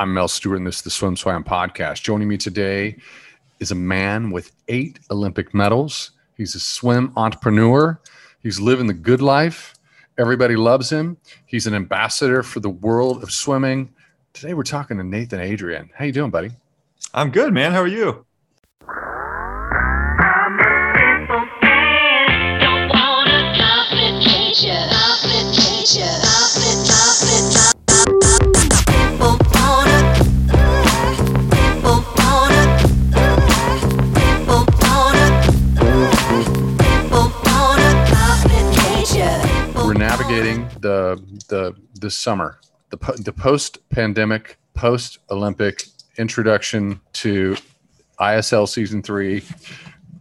I'm Mel Stewart, and this is the Swim Swam podcast. Joining me today is a man with eight Olympic medals. He's a swim entrepreneur. He's living the good life. Everybody loves him. He's an ambassador for the world of swimming. Today we're talking to Nathan Adrian. How you doing, buddy? I'm good, man. How are you? Navigating the the the summer, the the post pandemic, post Olympic introduction to ISL season three,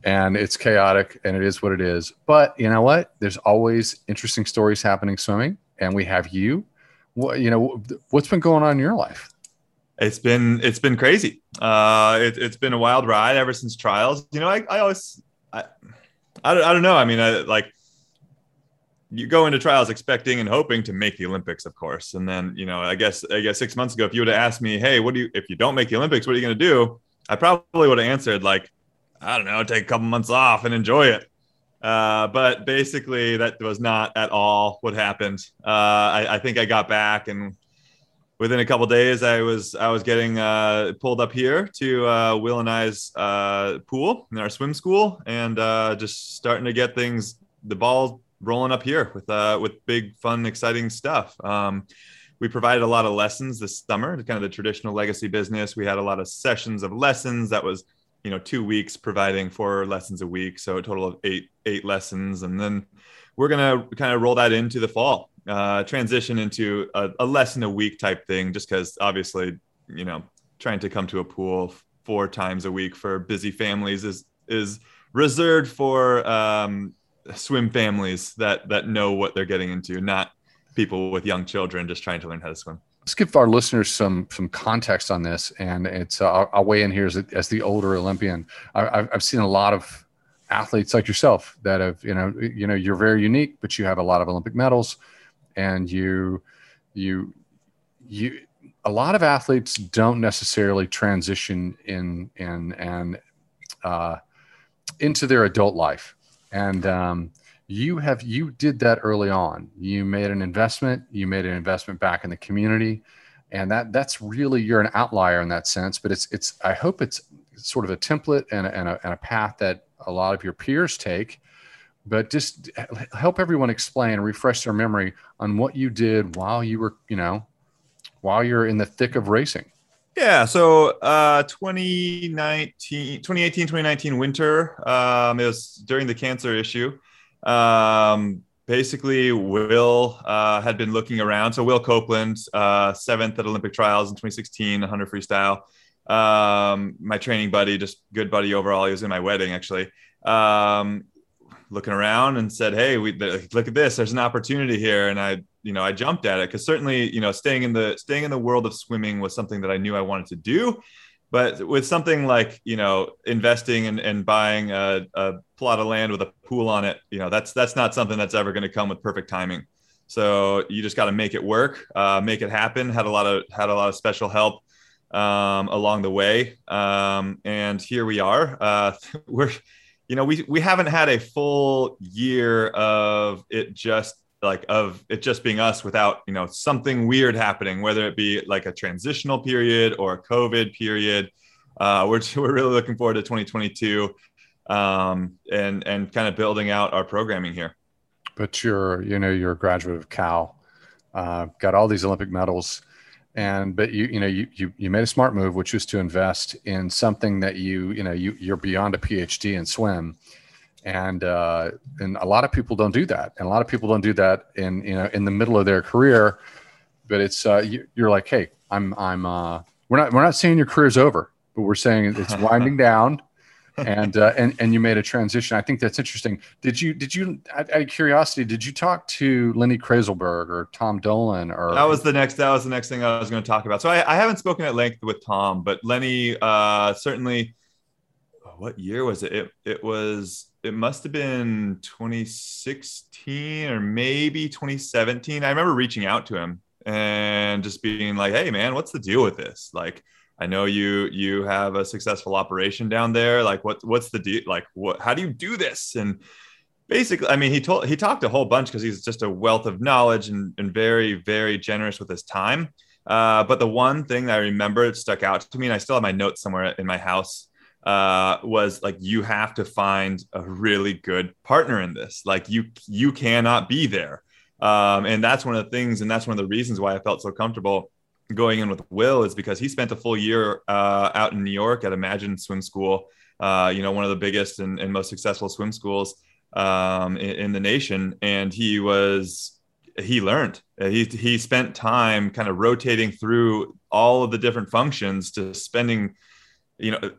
and it's chaotic and it is what it is. But you know what? There's always interesting stories happening swimming, and we have you. What you know? What's been going on in your life? It's been it's been crazy. Uh, it, has been a wild ride ever since trials. You know, I, I always I, I don't, I don't know. I mean, I, like you go into trials expecting and hoping to make the Olympics, of course. And then, you know, I guess I guess six months ago, if you would have asked me, hey, what do you if you don't make the Olympics, what are you going to do? I probably would have answered like, I don't know, take a couple months off and enjoy it. Uh, but basically, that was not at all what happened. Uh, I, I, think I got back, and within a couple days, I was I was getting uh, pulled up here to uh, Will and I's uh, pool in our swim school, and uh, just starting to get things the ball rolling up here with uh, with big, fun, exciting stuff. Um, we provided a lot of lessons this summer, kind of the traditional legacy business. We had a lot of sessions of lessons that was you know two weeks providing four lessons a week so a total of eight eight lessons and then we're to kind of roll that into the fall uh, transition into a, a lesson a week type thing just because obviously you know trying to come to a pool four times a week for busy families is is reserved for um, swim families that that know what they're getting into not people with young children just trying to learn how to swim. Let's give our listeners some some context on this and it's uh, I'll, weigh in here as, as the older olympian. I, have seen a lot of athletes like yourself that have you know you know you're very unique but you have a lot of olympic medals and you you you a lot of athletes don't necessarily transition in in and uh, into their adult life and um, you have you did that early on. You made an investment you made an investment back in the community. And that that's really you're an outlier in that sense but it's it's i hope it's sort of a template and a, and a, and a path that a lot of your peers take. But just help everyone explain and refresh their memory on what you did while you were you know while you're in the thick of racing yeah, so uh, 2019, 2018, 2019 winter, um, it was during the cancer issue um, basically, Will uh, had been looking around. So Will Copeland, uh, seventh at Olympic trials in 2016, 100 freestyle. Um, my training buddy, just good buddy overall. He was in my wedding actually. Looking around and said, "Hey, we look at this. There's an opportunity here." And I, you know, I jumped at it because certainly, you know, staying in the staying in the world of swimming was something that I knew I wanted to do. But with something like you know investing and, and buying a, a plot of land with a pool on it, you know that's that's not something that's ever going to come with perfect timing. So you just got to make it work, uh, make it happen. Had a lot of had a lot of special help um, along the way, um, and here we are. Uh, we're you know we we haven't had a full year of it just like of it just being us without you know something weird happening whether it be like a transitional period or a covid period. Uh, we're, we're really looking forward to 2022 um, and and kind of building out our programming here. But you're you know you're a graduate of cal. Uh, got all these olympic medals and but you you know you, you you made a smart move which was to invest in something that you you know you you're beyond a phd in swim. And uh, and a lot of people don't do that, and a lot of people don't do that in you know in the middle of their career. But it's uh, you, are like, hey, I'm I'm uh, we're not we're not saying your career's over, but we're saying it's winding down, and uh, and and you made a transition. I think that's interesting. Did you did you out of curiosity did you talk to Lenny Krayzelburg or Tom Dolan or that was the next that was the next thing I was going to talk about. So I, I haven't spoken at length with Tom, but Lenny uh, certainly. What year was it? It it was it must have been 2016 or maybe 2017. I remember reaching out to him and just being like, "Hey, man, what's the deal with this?" Like, I know you you have a successful operation down there. Like, what what's the deal? Like, what? How do you do this? And basically, I mean, he told he talked a whole bunch because he's just a wealth of knowledge and, and very very generous with his time. Uh, but the one thing that I remember it stuck out to me, and I still have my notes somewhere in my house, uh, was like you have to find a really good partner in this. Like you you cannot be there, um, and that's one of the things, and that's one of the reasons why I felt so comfortable going in with Will is because he spent a full year uh, out in New York at Imagine Swim School, uh, you know, one of the biggest and, and most successful swim schools um, in, in, the nation, and he was he learned. He he spent time kind of rotating through all of the different functions to spending, you know,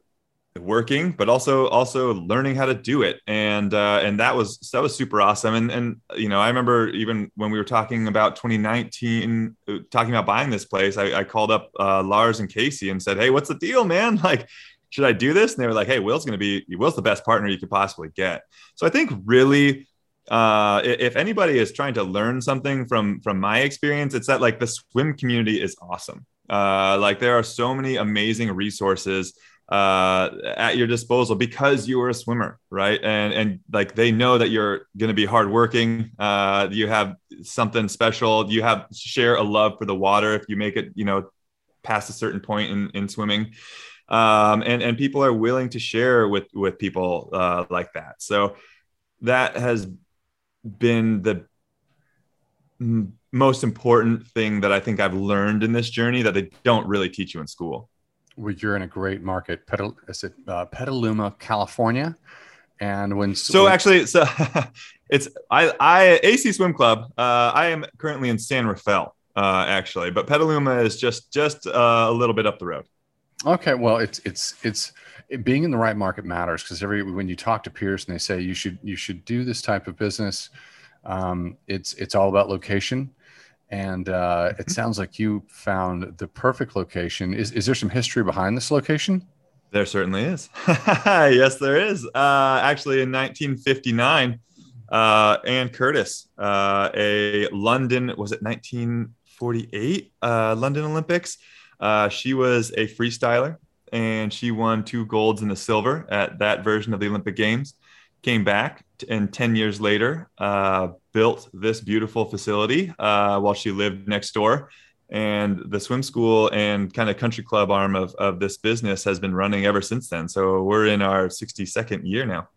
working, but also also learning how to do it. And uh, and that was that was super awesome. And and you know, I remember even when we were talking about 2019, uh, talking about buying this place, I, I called up uh, Lars and Casey and said, "Hey, what's the deal, man? Like." Should I do this? And they were like, "Hey, Will's going to be Will's the best partner you could possibly get." So I think really uh, if anybody is trying to learn something from from my experience, it's that like the swim community is awesome. Uh, like there are so many amazing resources uh, at your disposal because you are a swimmer, right? And and like they know that you're going to be hardworking. Uh, you have something special. You have share a love for the water if you make it, you know, past a certain point in in swimming. Um, and and people are willing to share with with people uh, like that. So that has been the most important thing that I think I've learned in this journey that they don't really teach you in school. Well, you're in a great market. Petal, is it uh, Petaluma, California? And when so when, actually, so it's I I AC Swim Club. Uh, I am currently in San Rafael, uh, actually, but Petaluma is just just uh, a little bit up the road. Okay, well, it's it's it's it, being in the right market matters because every when you talk to peers and they say you should you should do this type of business, um, it's it's all about location, and uh, it mm-hmm. sounds like you found the perfect location. Is is there some history behind this location? There certainly is. yes, there is. Uh, actually, in 1959, uh, Ann Curtis, uh, a London was it 1948 uh, London Olympics. Uh, she was a freestyler and she won two golds and a silver at that version of the Olympic Games. Came back and 10 years later, uh, built this beautiful facility uh, while she lived next door. And the swim school and kind of country club arm of, of this business has been running ever since then. So we're in our 62nd year now.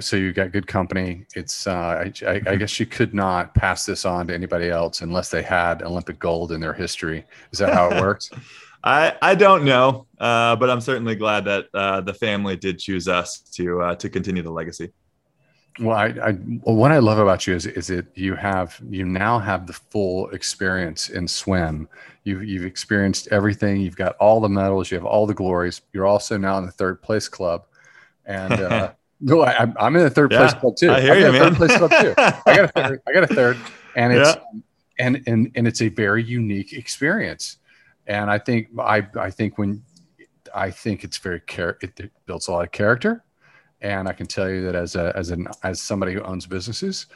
So you got good company. It's uh, I, I, mm-hmm. guess you could not pass this on to anybody else unless they had Olympic gold in their history. Is that how it worked? I, I don't know, uh, but I'm certainly glad that uh, the family did choose us to uh, to continue the legacy. Well, I, I what I love about you is is that you have you now have the full experience in swim. You've you've experienced everything. You've got all the medals. You have all the glories. You're also now in the third place club, and uh, no, I, am in the third yeah, place club too. I hear you, man. Third place club too. I got a third. I got a third, and it's yeah. and and and it's a very unique experience and I think I I think when I think it's very char- it builds a lot of character, and I can tell you that as a as an as somebody who owns businesses,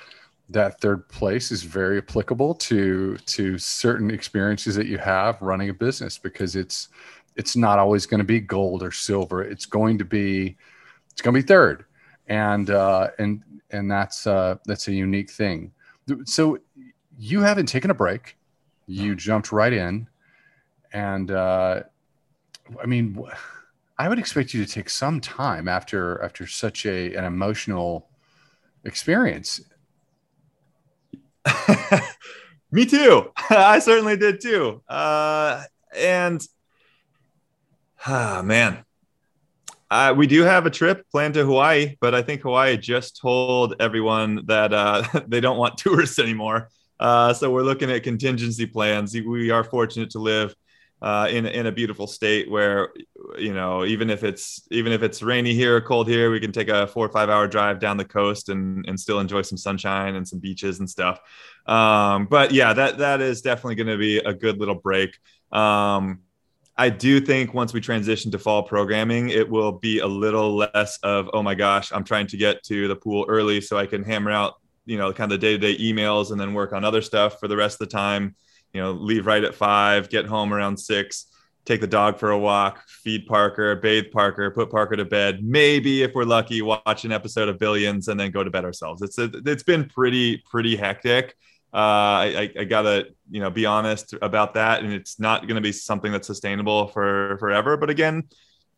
that third place is very applicable to to certain experiences that you have running a business because it's it's not always going to be gold or silver. It's going to be it's going to be third, and uh, and and that's uh, that's a unique thing. So you haven't taken a break. You jumped right in and uh, I mean, I would expect you to take some time after after such a an emotional experience. Me too. I certainly did too. Uh, and ah, man, uh, we do have a trip planned to Hawaii, but I think Hawaii just told everyone that uh, they don't want tourists anymore. Uh, so we're looking at contingency plans. We are fortunate to live uh, in in a beautiful state where you know even if it's even if it's rainy here or cold here, we can take a four or five hour drive down the coast and and still enjoy some sunshine and some beaches and stuff. Um, but yeah, that that is definitely going to be a good little break. Um, I do think once we transition to fall programming, it will be a little less of oh my gosh, I'm trying to get to the pool early so I can hammer out you know kind of the day to day emails and then work on other stuff for the rest of the time you know, leave right at five, get home around six, take the dog for a walk, feed Parker, bathe Parker, put Parker to bed. Maybe if we're lucky, watch an episode of Billions and then go to bed ourselves. It's a, it's been pretty pretty hectic. Uh, I, I gotta you know be honest about that, and it's not going to be something that's sustainable for forever. But again,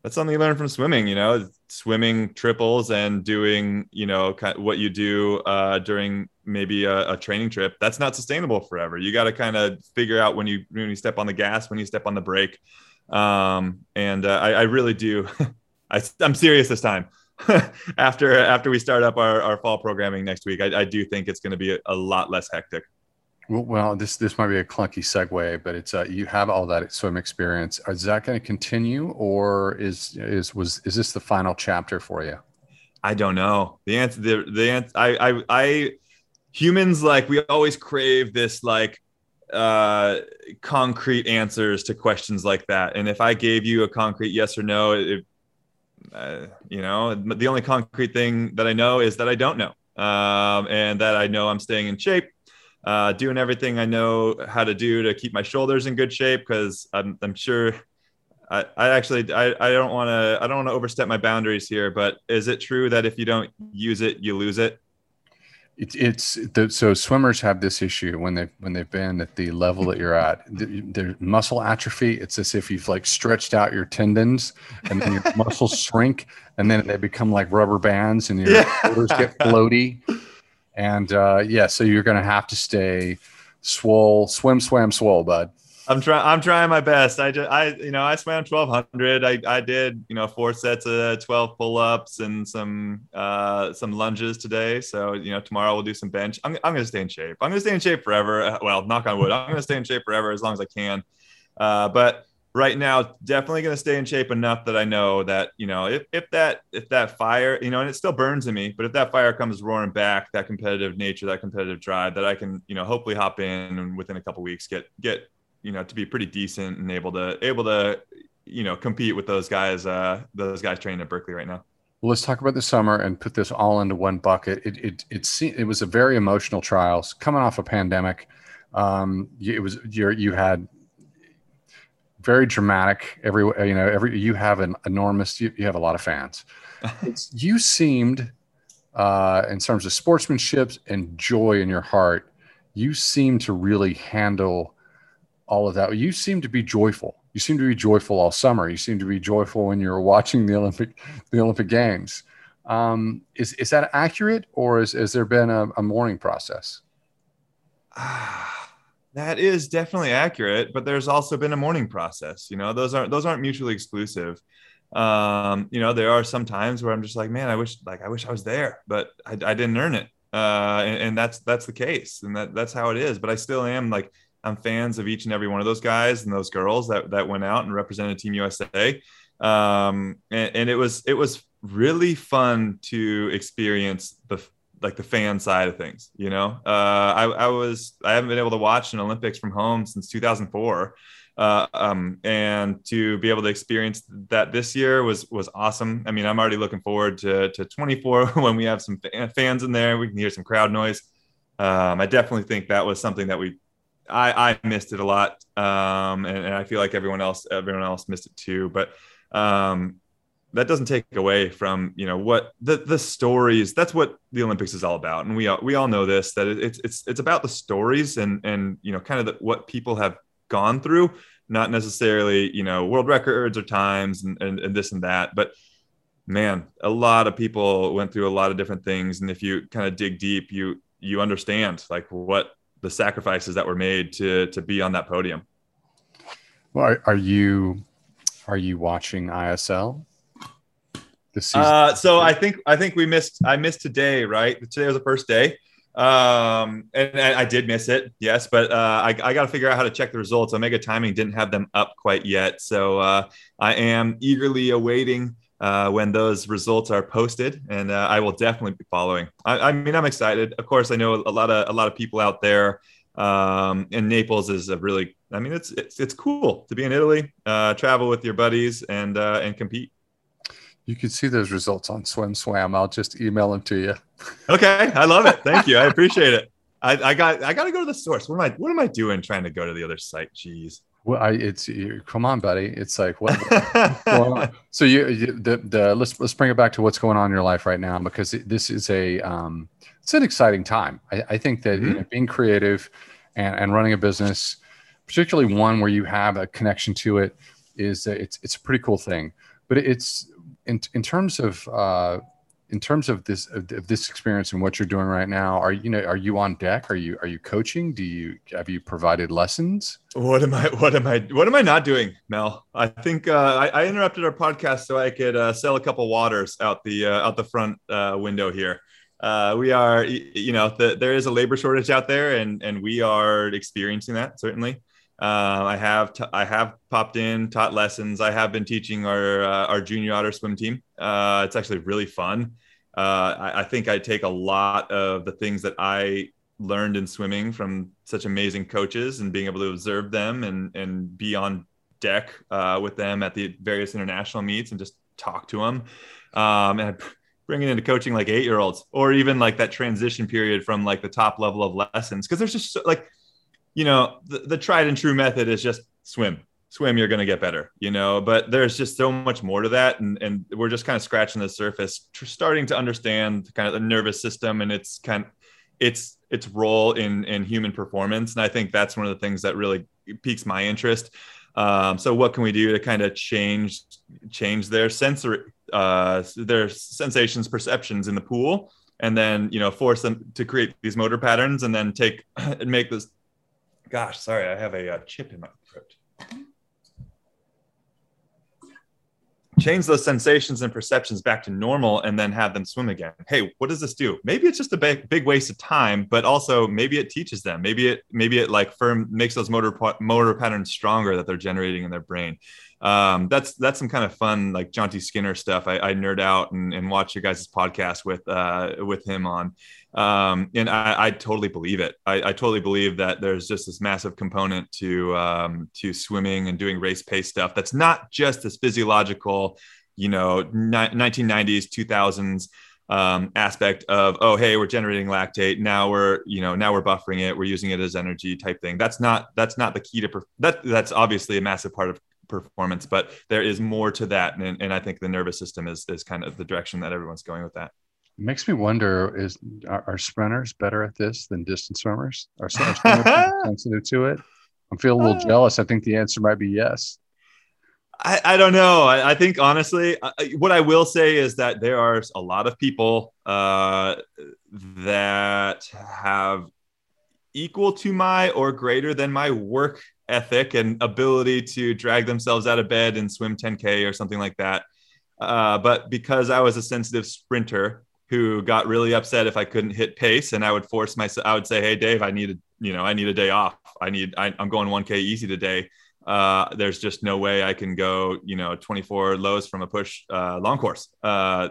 that's something you learn from swimming. You know, swimming triples and doing you know what you do uh, during maybe a, a, training trip. That's not sustainable forever. You got to kind of figure out when you when you step on the gas, when you step on the brake. Um, and uh, I, I, really do. I, am serious this time. after after we start up our, our fall programming next week, I, I do think it's going to be a, a lot less hectic. Well, this this might be a clunky segue, but it's uh, you have all that swim experience. Is that going to continue, or is is was is this the final chapter for you? I don't know. The answer, the the answer, I I I humans like we always crave this like uh concrete answers to questions like that. And if I gave you a concrete yes or no, it, uh, you know, the only concrete thing that I know is that I don't know, um, and that I know I'm staying in shape uh, doing everything I know how to do to keep my shoulders in good shape because I'm, I'm sure I, I actually I, I don't want to I don't want to overstep my boundaries here, but is it true that if you don't use it, you lose it? It's it's the, so swimmers have this issue when they when they've been at the level that you're at. Their muscle atrophy. It's as if you've like stretched out your tendons and then your muscles shrink and then they become like rubber bands and your yeah. shoulders get floaty and uh, yeah, so you're going to have to stay swole, swim, swam, swole, bud. I'm trying. I'm trying my best. I just, I, you know, I swam 1200. I, I did, you know, four sets of 12 pull-ups and some, uh, some lunges today. So, you know, tomorrow we'll do some bench. I'm, I'm going to stay in shape. I'm going to stay in shape forever. Well, knock on wood. I'm going to stay in shape forever as long as I can. Uh, but right now definitely going to stay in shape enough that I know that you know if, if that if that fire you know and it still burns in me but if that fire comes roaring back that competitive nature that competitive drive that I can you know hopefully hop in and within a couple weeks get get you know to be pretty decent and able to able to you know compete with those guys uh those guys training at Berkeley right now. Well, let's talk about the summer and put this all into one bucket. It it it, it was a very emotional trials coming off a pandemic. Um, it was you you had very dramatic. Every you know, every you have an enormous. You, you have a lot of fans. you seemed, uh, in terms of sportsmanship and joy in your heart, you seem to really handle all of that. You seem to be joyful. You seem to be joyful all summer. You seem to be joyful when you're watching the Olympic the Olympic Games. Um, is is that accurate, or is, has there been a, a mourning process? That is definitely accurate, but there's also been a mourning process. You know, those aren't those aren't mutually exclusive. Um, you know, there are some times where I'm just like, man, I wish like I wish I was there, but I, I didn't earn it. Uh, and, and, that's that's the case, and that that's how it is. But I still am like I'm fans of each and every one of those guys and those girls that that went out and represented Team USA. Um, and, and it was it was really fun to experience the like the fan side of things. You know, uh, I, I was I haven't been able to watch an Olympics from home since 2004. Uh, um, and to be able to experience that this year was was awesome. I mean, I'm already looking forward to to 24 when we have some fans in there. We can hear some crowd noise. Um, I definitely think that was something that we I, I missed it a lot, um, and, and, I feel like everyone else everyone else missed it too. But um, that doesn't take away from you know what the the stories that's what the olympics is all about. And we all, we all know this that it's it's it's about the stories and and you know kind of the, what people have gone through not necessarily you know world records or times and, and, and this and that. But man a lot of people went through a lot of different things. And if you kind of dig deep you you understand like what the sacrifices that were made to to be on that podium. Well are, are you are you watching isl this season? Uh, so I think I think we missed. I missed today, right? Today was the first day, um, and, and I did miss it. Yes, but uh, I, I got to figure out how to check the results. Omega Timing didn't have them up quite yet, so uh, I am eagerly awaiting. Uh, when those results are posted, and uh, I will definitely be following. I, I, mean, I'm excited. Of course, I know a lot of a lot of people out there. Um, and Naples is a really, I mean, it's it's it's cool to be in Italy, uh, travel with your buddies, and uh, and compete. You can see those results on Swim Swam. I'll just email them to you. Okay, I love it. Thank you. I appreciate it. I, I got I got to go to the source. What am I what am I doing trying to go to the other site? Jeez. Well, I, it's you, come on, buddy. It's like what? so you, you, the the let's let's bring it back to what's going on in your life right now because this is a um, it's an exciting time. I, I think that mm-hmm. you know, being creative and, and running a business, particularly one where you have a connection to it, is it's it's a pretty cool thing. But it's in in terms of uh, in terms of this of this experience and what you're doing right now are you know are you on deck? Are you are you coaching? Do you have you provided lessons? What am i what am i what am i not doing mel? I think uh, I, I, interrupted our podcast so i could uh, sell a couple waters out the uh, out the front uh, window here. Uh, we are you know the, there is a labor shortage out there and and we are experiencing that certainly uh, I have t- I have popped in, taught lessons. I have been teaching our uh, our junior otter swim team. Uh, it's actually really fun uh, I, I, think I take a lot of the things that I learned in swimming from such amazing coaches and being able to observe them and and be on deck uh, with them at the various international meets and just talk to them. Um, and bringing into coaching like eight year olds or even like that transition period from like the top level of lessons because there's just so, like you know the, the tried and true method is just swim swim, you're going to get better, you know, but there's just so much more to that. And, and we're just kind of scratching the surface, starting to understand kind of the nervous system and its kind of, its, its role in, in human performance. And I think that's one of the things that really piques my interest. Um, so what can we do to kind of change, change their sensory, uh, their sensations, perceptions in the pool, and then, you know, force them to create these motor patterns and then take and make this, gosh, sorry, I have a, a chip in my throat. change those sensations and perceptions back to normal and then have them swim again. Hey what does this do? Maybe it's just a big, big waste of time but also maybe it teaches them. Maybe it maybe it like firm makes those motor motor patterns stronger that they're generating in their brain um, that's that's some kind of fun like Jonty Skinner stuff. I, I nerd out and, and watch your guys' podcast with uh, with him on, um, and I, I, totally believe it. I, I, totally believe that there's just this massive component to um, to swimming and doing race pace stuff. That's not just this physiological, you know, ni- 1990s, 2000s um, aspect of oh hey we're generating lactate now we're you know now we're buffering it we're using it as energy type thing that's not that's not the key to per- that that's obviously a massive part of performance, but there is more to that. And, and I think the nervous system is, is kind of the direction that everyone's going with that. It makes me wonder: Is are, are sprinters better at this than distance swimmers? Are, swimmers sensitive to it? I'm feeling a little uh, jealous. I think the answer might be yes. I, I don't know. I, I think honestly, I, what I will say is that there are a lot of people uh, that have equal to my or greater than my work ethic and ability to drag themselves out of bed and swim 10K or something like that. Uh, but because I was a sensitive sprinter who got really upset if I couldn't hit pace, and I would force myself, I would say, "Hey, Dave, I need a, you know, I need a day off. I need, I, am going 1K easy today. Uh, there's just no way I can go, you know, 24 lows from a push uh, long course." Uh,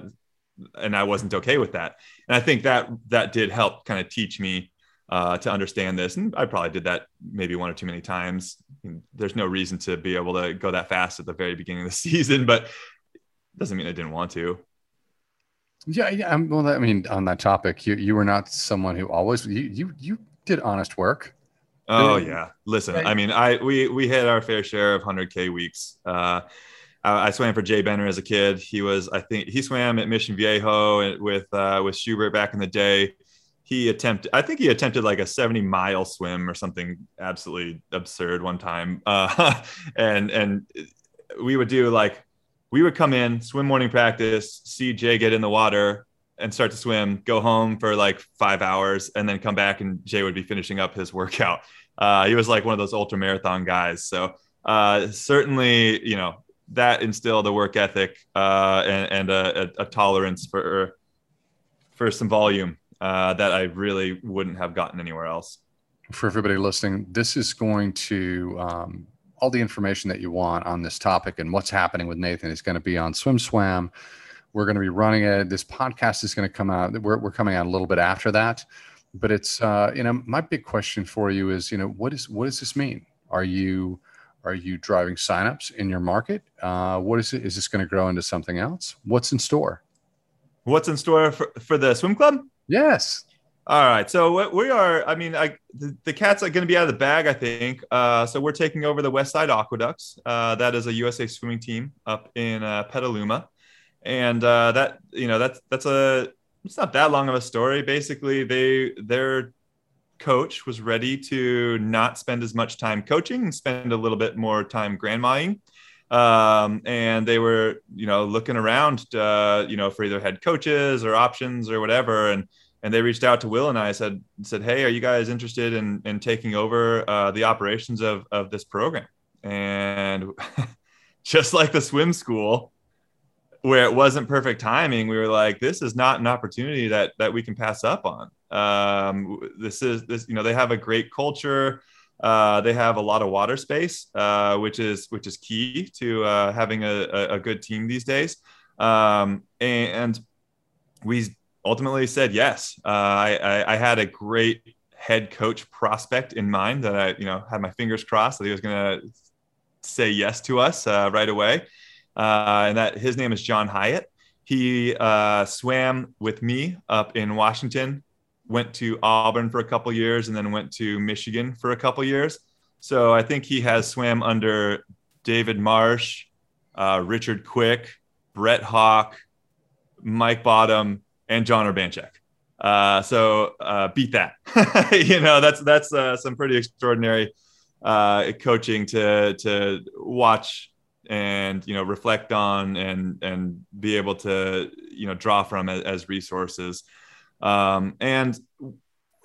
and I wasn't okay with that. And I think that that did help kind of teach me uh, to understand this. And I probably did that maybe one or too many times. There's no reason to be able to go that fast at the very beginning of the season, but doesn't mean I didn't want to. Yeah, yeah. Well, I mean, on that topic, you you were not someone who always you you you did honest work. Oh yeah. Listen, I mean, I we we had our fair share of 100k weeks. Uh, I, I swam for Jay Benner as a kid. He was, I think, he swam at Mission Viejo with uh, with Schubert back in the day he attempted i think he attempted like a 70 mile swim or something absolutely absurd one time. Uh, and and we would do like we would come in swim morning practice see jay get in the water and start to swim go home for like five hours and then come back and jay would be finishing up his workout. Uh, he was like one of those ultra marathon guys. So uh, certainly you know that instilled a work ethic uh, and, and a, a, a tolerance for for some volume uh, that I really wouldn't have gotten anywhere else. For everybody listening, this is going to um, all the information that you want on this topic and what's happening with Nathan is going to be on Swim Swam. We're going to be running it. This podcast is going to come out. We're, we're coming out a little bit after that, but it's uh, you know my big question for you is you know what is what does this mean? Are you are you driving signups in your market? Uh, what is it? Is this going to grow into something else? What's in store? What's in store for, for the swim club? Yes. All right, so we are. I mean, I, the, the cats are going to be out of the bag, I think. Uh, so we're taking over the Westside Aquaducks. Uh, that is a USA swimming team up in uh, Petaluma, and uh, that you know that's that's a it's not that long of a story. Basically, they their coach was ready to not spend as much time coaching and spend a little bit more time grandmaing. Um, and they were, you know, looking around, uh, you know, for either head coaches or options or whatever. And and they reached out to Will and I said said, hey, are you guys interested in in taking over uh, the operations of of this program? And just like the swim school, where it wasn't perfect timing, we were like, this is not an opportunity that that we can pass up on. Um, this is this, you know, they have a great culture. Uh, they have a lot of water space, uh, which is which is key to uh, having a, a, good team these days. Um, and we ultimately said yes. Uh, I, I, I, had a great head coach prospect in mind that I, you know, had my fingers crossed that he was going to say yes to us uh, right away. And that his name is Jon Hiett. He swam with me up in Washington, went to Auburn for a couple years, and then went to Michigan for a couple years. So I think he has swam under David Marsh, uh, Richard Quick, Brett Hawke, Mike Bottom, and Jon Urbanchek. Uh, so uh, beat that. you know, that's that's uh, some pretty extraordinary uh, coaching to to watch and you know reflect on and and be able to you know draw from as, as resources. Um, and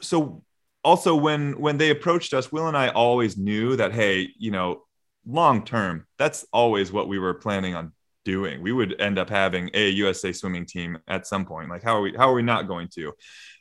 so also when when they approached us, Will and I always knew that hey, you know, long term, that's always what we were planning on doing. We would end up having a USA swimming team at some point. Like, how are we? How are we not going to?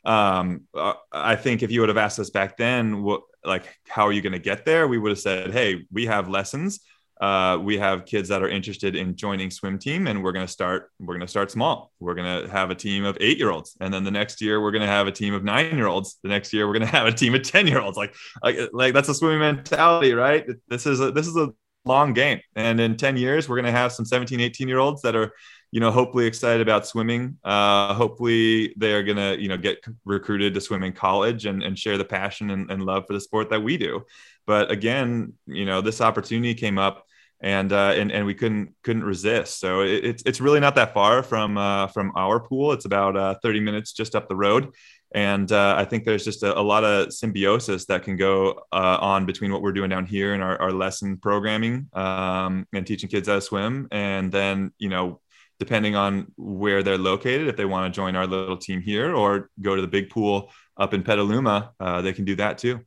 Um, uh, I think if you would have asked us back then, what like how are you going to get there? We would have said, hey, we have lessons. Uh, we have kids that are interested in joining swim team and we're going to start we're going to start small we're going to have a team of eight year olds and then the next year we're going to have a team of nine year olds the next year we're going to have a team of 10 year olds like, like like that's a swimming mentality right this is a this is a long game. And in 10 years, we're going to have some 17, 18 year olds that are, you know, hopefully excited about swimming. Uh, hopefully they're going to, you know, get recruited to swim in college and, and share the passion and, and love for the sport that we do. But again, you know, this opportunity came up and uh, and and we couldn't couldn't resist. So it, it's it's really not that far from uh, from our pool. It's about uh, 30 minutes just up the road, and uh, I think there's just a, a, lot of symbiosis that can go uh, on between what we're doing down here and our, our lesson programming um, and teaching kids how to swim, and then you know depending on where they're located, if they want to join our little team here or go to the big pool up in Petaluma, uh, they can do that too.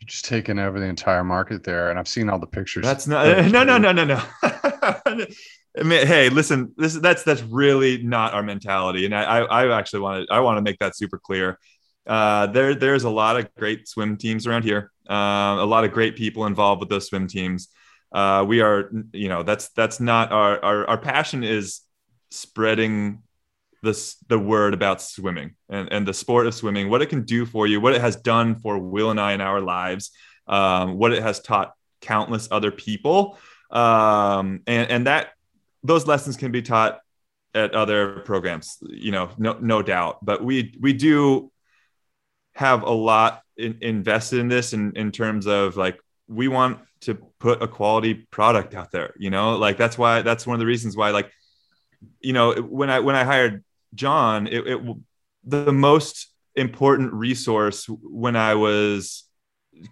You're just taking over the entire market there, and I've seen all the pictures. That's not no no no no no. I mean, hey, listen, this that's that's really not our mentality, and I I actually want to I want to make that super clear. Uh, there there's a lot of great swim teams around here, uh, a lot of great people involved with those swim teams. Uh, we are, you know, that's that's not our our, our passion is spreading this the word about swimming and, and the sport of swimming, what it can do for you, what it has done for Will and I in our lives, um, what it has taught countless other people. Um, and, and that those lessons can be taught at other programs, you know, no, no doubt, but we, we do have a lot in, invested in this in, in terms of like, we want to put a quality product out there, you know, like that's why, that's one of the reasons why, like, you know, when I, when I hired Jon, it, it the most important resource when I was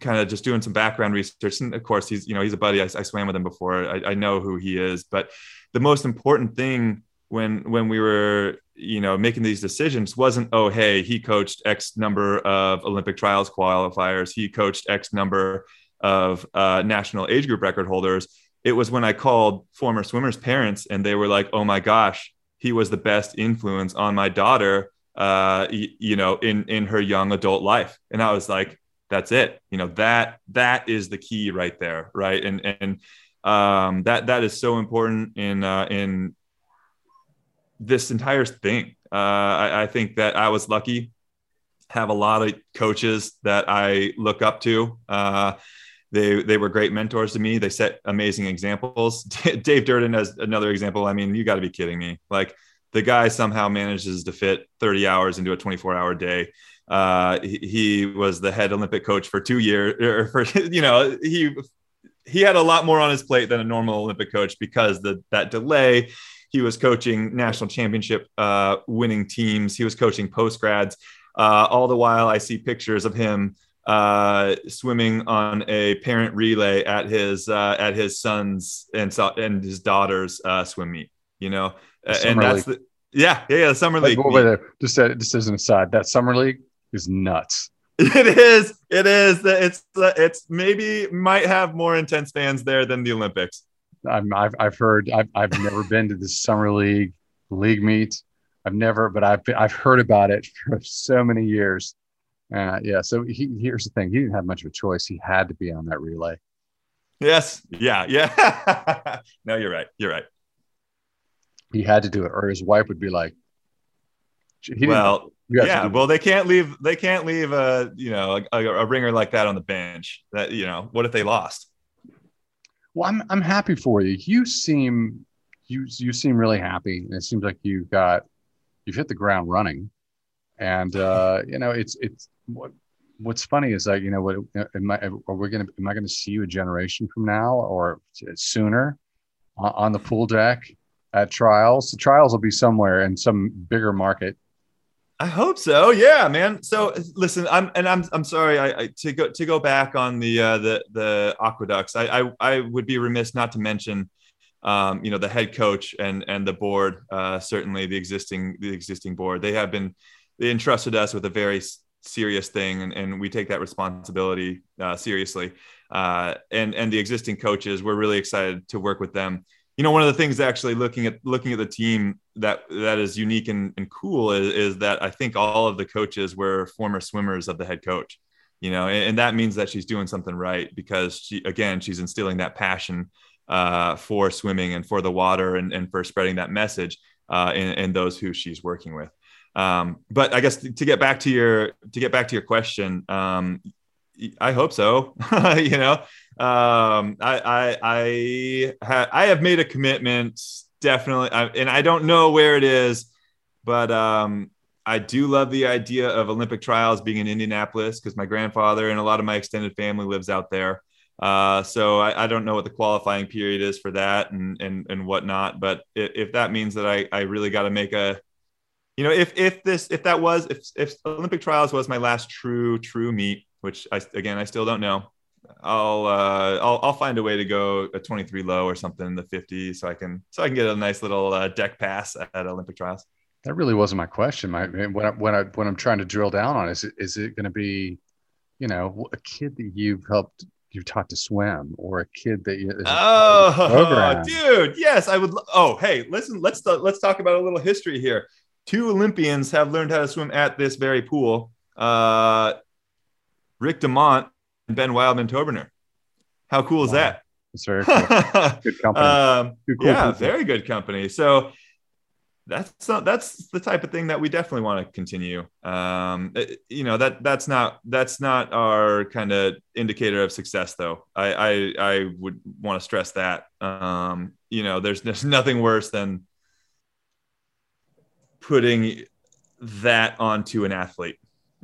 kind of just doing some background research. And of course, he's you know he's a buddy. I, I swam with him before. I, I, know who he is. But the most important thing when when we were you know making these decisions wasn't oh hey he coached X number of Olympic trials qualifiers. He coached X number of uh, national age group record holders. It was when I called former swimmers' parents and they were like, "Oh my gosh, he was the best influence on my daughter uh y- you know in in her young adult life. And i was like that's it. You know that that is the key right there right? And and um that that is so important in uh in this entire thing. Uh I, I think that i was lucky. Have a lot of coaches that i look up to. Uh they they were great mentors to me. They set amazing examples. Dave Durden as another example. I mean, you got to be kidding me. Like the guy somehow manages to fit 30 hours into a 24 hour day. Uh, he, he, was the head Olympic coach for two years. Or for you know, he he had a lot more on his plate than a normal Olympic coach because the that delay. He was coaching national championship uh, winning teams. He was coaching post grads. Uh, all the while, I see pictures of him uh, swimming on a parent relay at his uh, at his son's and and his daughter's uh, swim meet. You know, and that's the yeah yeah, yeah the summer league. Over there, just uh, just as an aside, that summer league is nuts. It is. It is. It's it's maybe might have more intense fans there than the Olympics. I'm, I've I've heard. I've I've never been to the summer league league meet. I've never, but I've I've heard about it for so many years. Uh, yeah. So he, here's the thing: he didn't have much of a choice. He had to be on that relay. Yes. Yeah. Yeah. no, you're right. You're right. He had to do it, or his wife would be like, "Well, yeah, well, they can't leave. They can't leave a you know a, a, ringer like that on the bench. That you know, what if they lost? Well, I'm I'm happy for you. You seem you you seem really happy, and it seems like you've got you've hit the ground running. And uh, you know, it's it's what what's funny is like you know what am I are we gonna am I gonna see you a generation from now or sooner on the pool deck at trials? The trials will be somewhere in some bigger market I hope so. Yeah, man. So listen, I'm and I'm I'm sorry. I, I to go to go back on the uh, the the Aquaducks. I, I I would be remiss not to mention, um, you know, the head coach and and the board. Uh, certainly the existing the existing board. They have been they entrusted us with a very serious thing, and, and we take that responsibility uh, seriously. Uh, and and the existing coaches, we're really excited to work with them you know one of the things actually looking at looking at the team that that is unique and, and cool is, is that i think all of the coaches were former swimmers of the head coach you know and, and that means that she's doing something right because she again she's instilling that passion uh, for swimming and for the water and, and for spreading that message uh, in, in those who she's working with um, but i guess to get back to your to get back to your question um, I hope so. you know, um, I I I, ha- I have made a commitment definitely, I, and I don't know where it is, but um, I do love the idea of Olympic trials being in Indianapolis because my grandfather and a lot of my extended family lives out there. Uh, so I, I, don't know what the qualifying period is for that and and and whatnot. But if, if that means that I I really got to make a you know, if if this if that was if if Olympic trials was my last true true meet, which I again I still don't know. I'll uh, I'll I'll find a way to go a 23 low or something in the 50 so I can so I can get a nice little uh, deck pass at Olympic trials. That really wasn't my question. My when I, when I when I'm trying to drill down on is it, is it going to be, you know, a kid that you've helped you've taught to swim or a kid that you oh dude yes i would oh hey listen let's let's talk about a little history here two olympians have learned how to swim at this very pool uh Rick DeMont and Ben Wildman-Tobriner. How cool is wow. that? It's very cool. good company. Um, cool yeah, people. very good company. So that's not, that's the type of thing that we definitely want to continue. Um, it, eh, you know that that's not that's not our kind of indicator of success, though. I I, I would want to stress that. Um, you know, there's there's nothing worse than putting that onto an athlete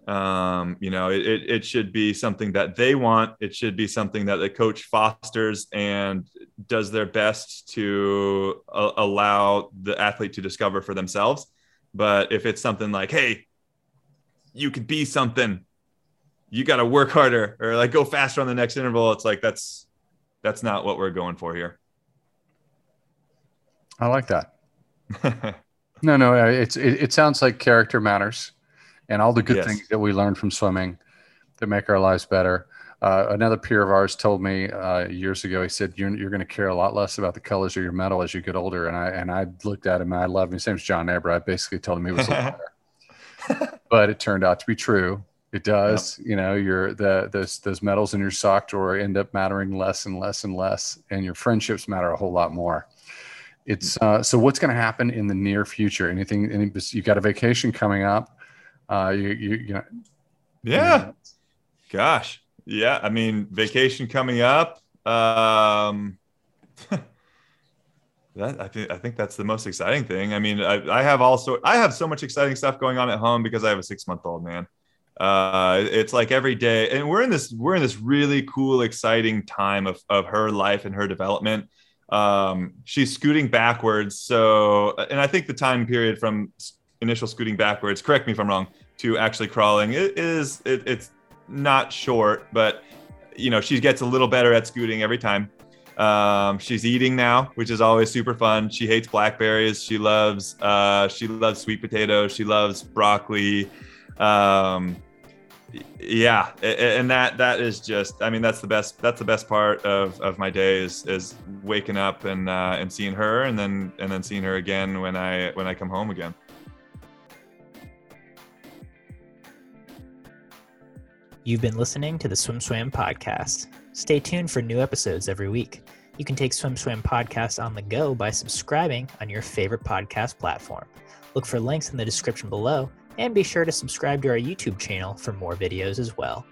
um, you know, it, it should be something that they want. It should be something that the coach fosters and does their best to uh, allow the athlete to discover for themselves. But if it's something like, hey, you could be something, you got to work harder or like go faster on the next interval. It's like that's that's not what we're going for here. I like that. no, no, it's it, it sounds like character matters and all the good yes. things that we learn from swimming that make our lives better. Uh, another peer of ours told me uh, years ago. He said, "You're, you're going to care a lot less about the colors of your medal as you get older." And I and I looked at him. and I love him. His name's John Aber. I basically told him he was a liar, but it turned out to be true. It does. Yep. You know, your the those those medals in your sock drawer end up mattering less and less and less, and your friendships matter a whole lot more. It's uh, so. What's going to happen in the near future? Anything? Any, you got a vacation coming up? Uh, you, you, you know, yeah. You know. Gosh. Yeah. I mean, vacation coming up. Um, that I think I think that's the most exciting thing. I mean, I, I have also I have so much exciting stuff going on at home because I have a six month old man. Uh, it's like every day, and we're in this we're in this really cool, exciting time of of her life and her development. Um, she's scooting backwards, so and I think the time period from initial scooting backwards, correct me if I'm wrong, to actually crawling it is it, it's not short, but you know she gets a little better at scooting every time. Um, she's eating now, which is always super fun. She hates blackberries. She loves uh, she loves sweet potatoes. She loves broccoli. Um, yeah, and that that is just I mean that's the best that's the best part of, of my day is is waking up and uh, and seeing her and then and then seeing her again when I when I come home again. You've been listening to the SwimSwam podcast. Stay tuned for new episodes every week. You can take SwimSwam podcast on the go by subscribing on your favorite podcast platform. Look for links in the description below and be sure to subscribe to our YouTube channel for more videos as well.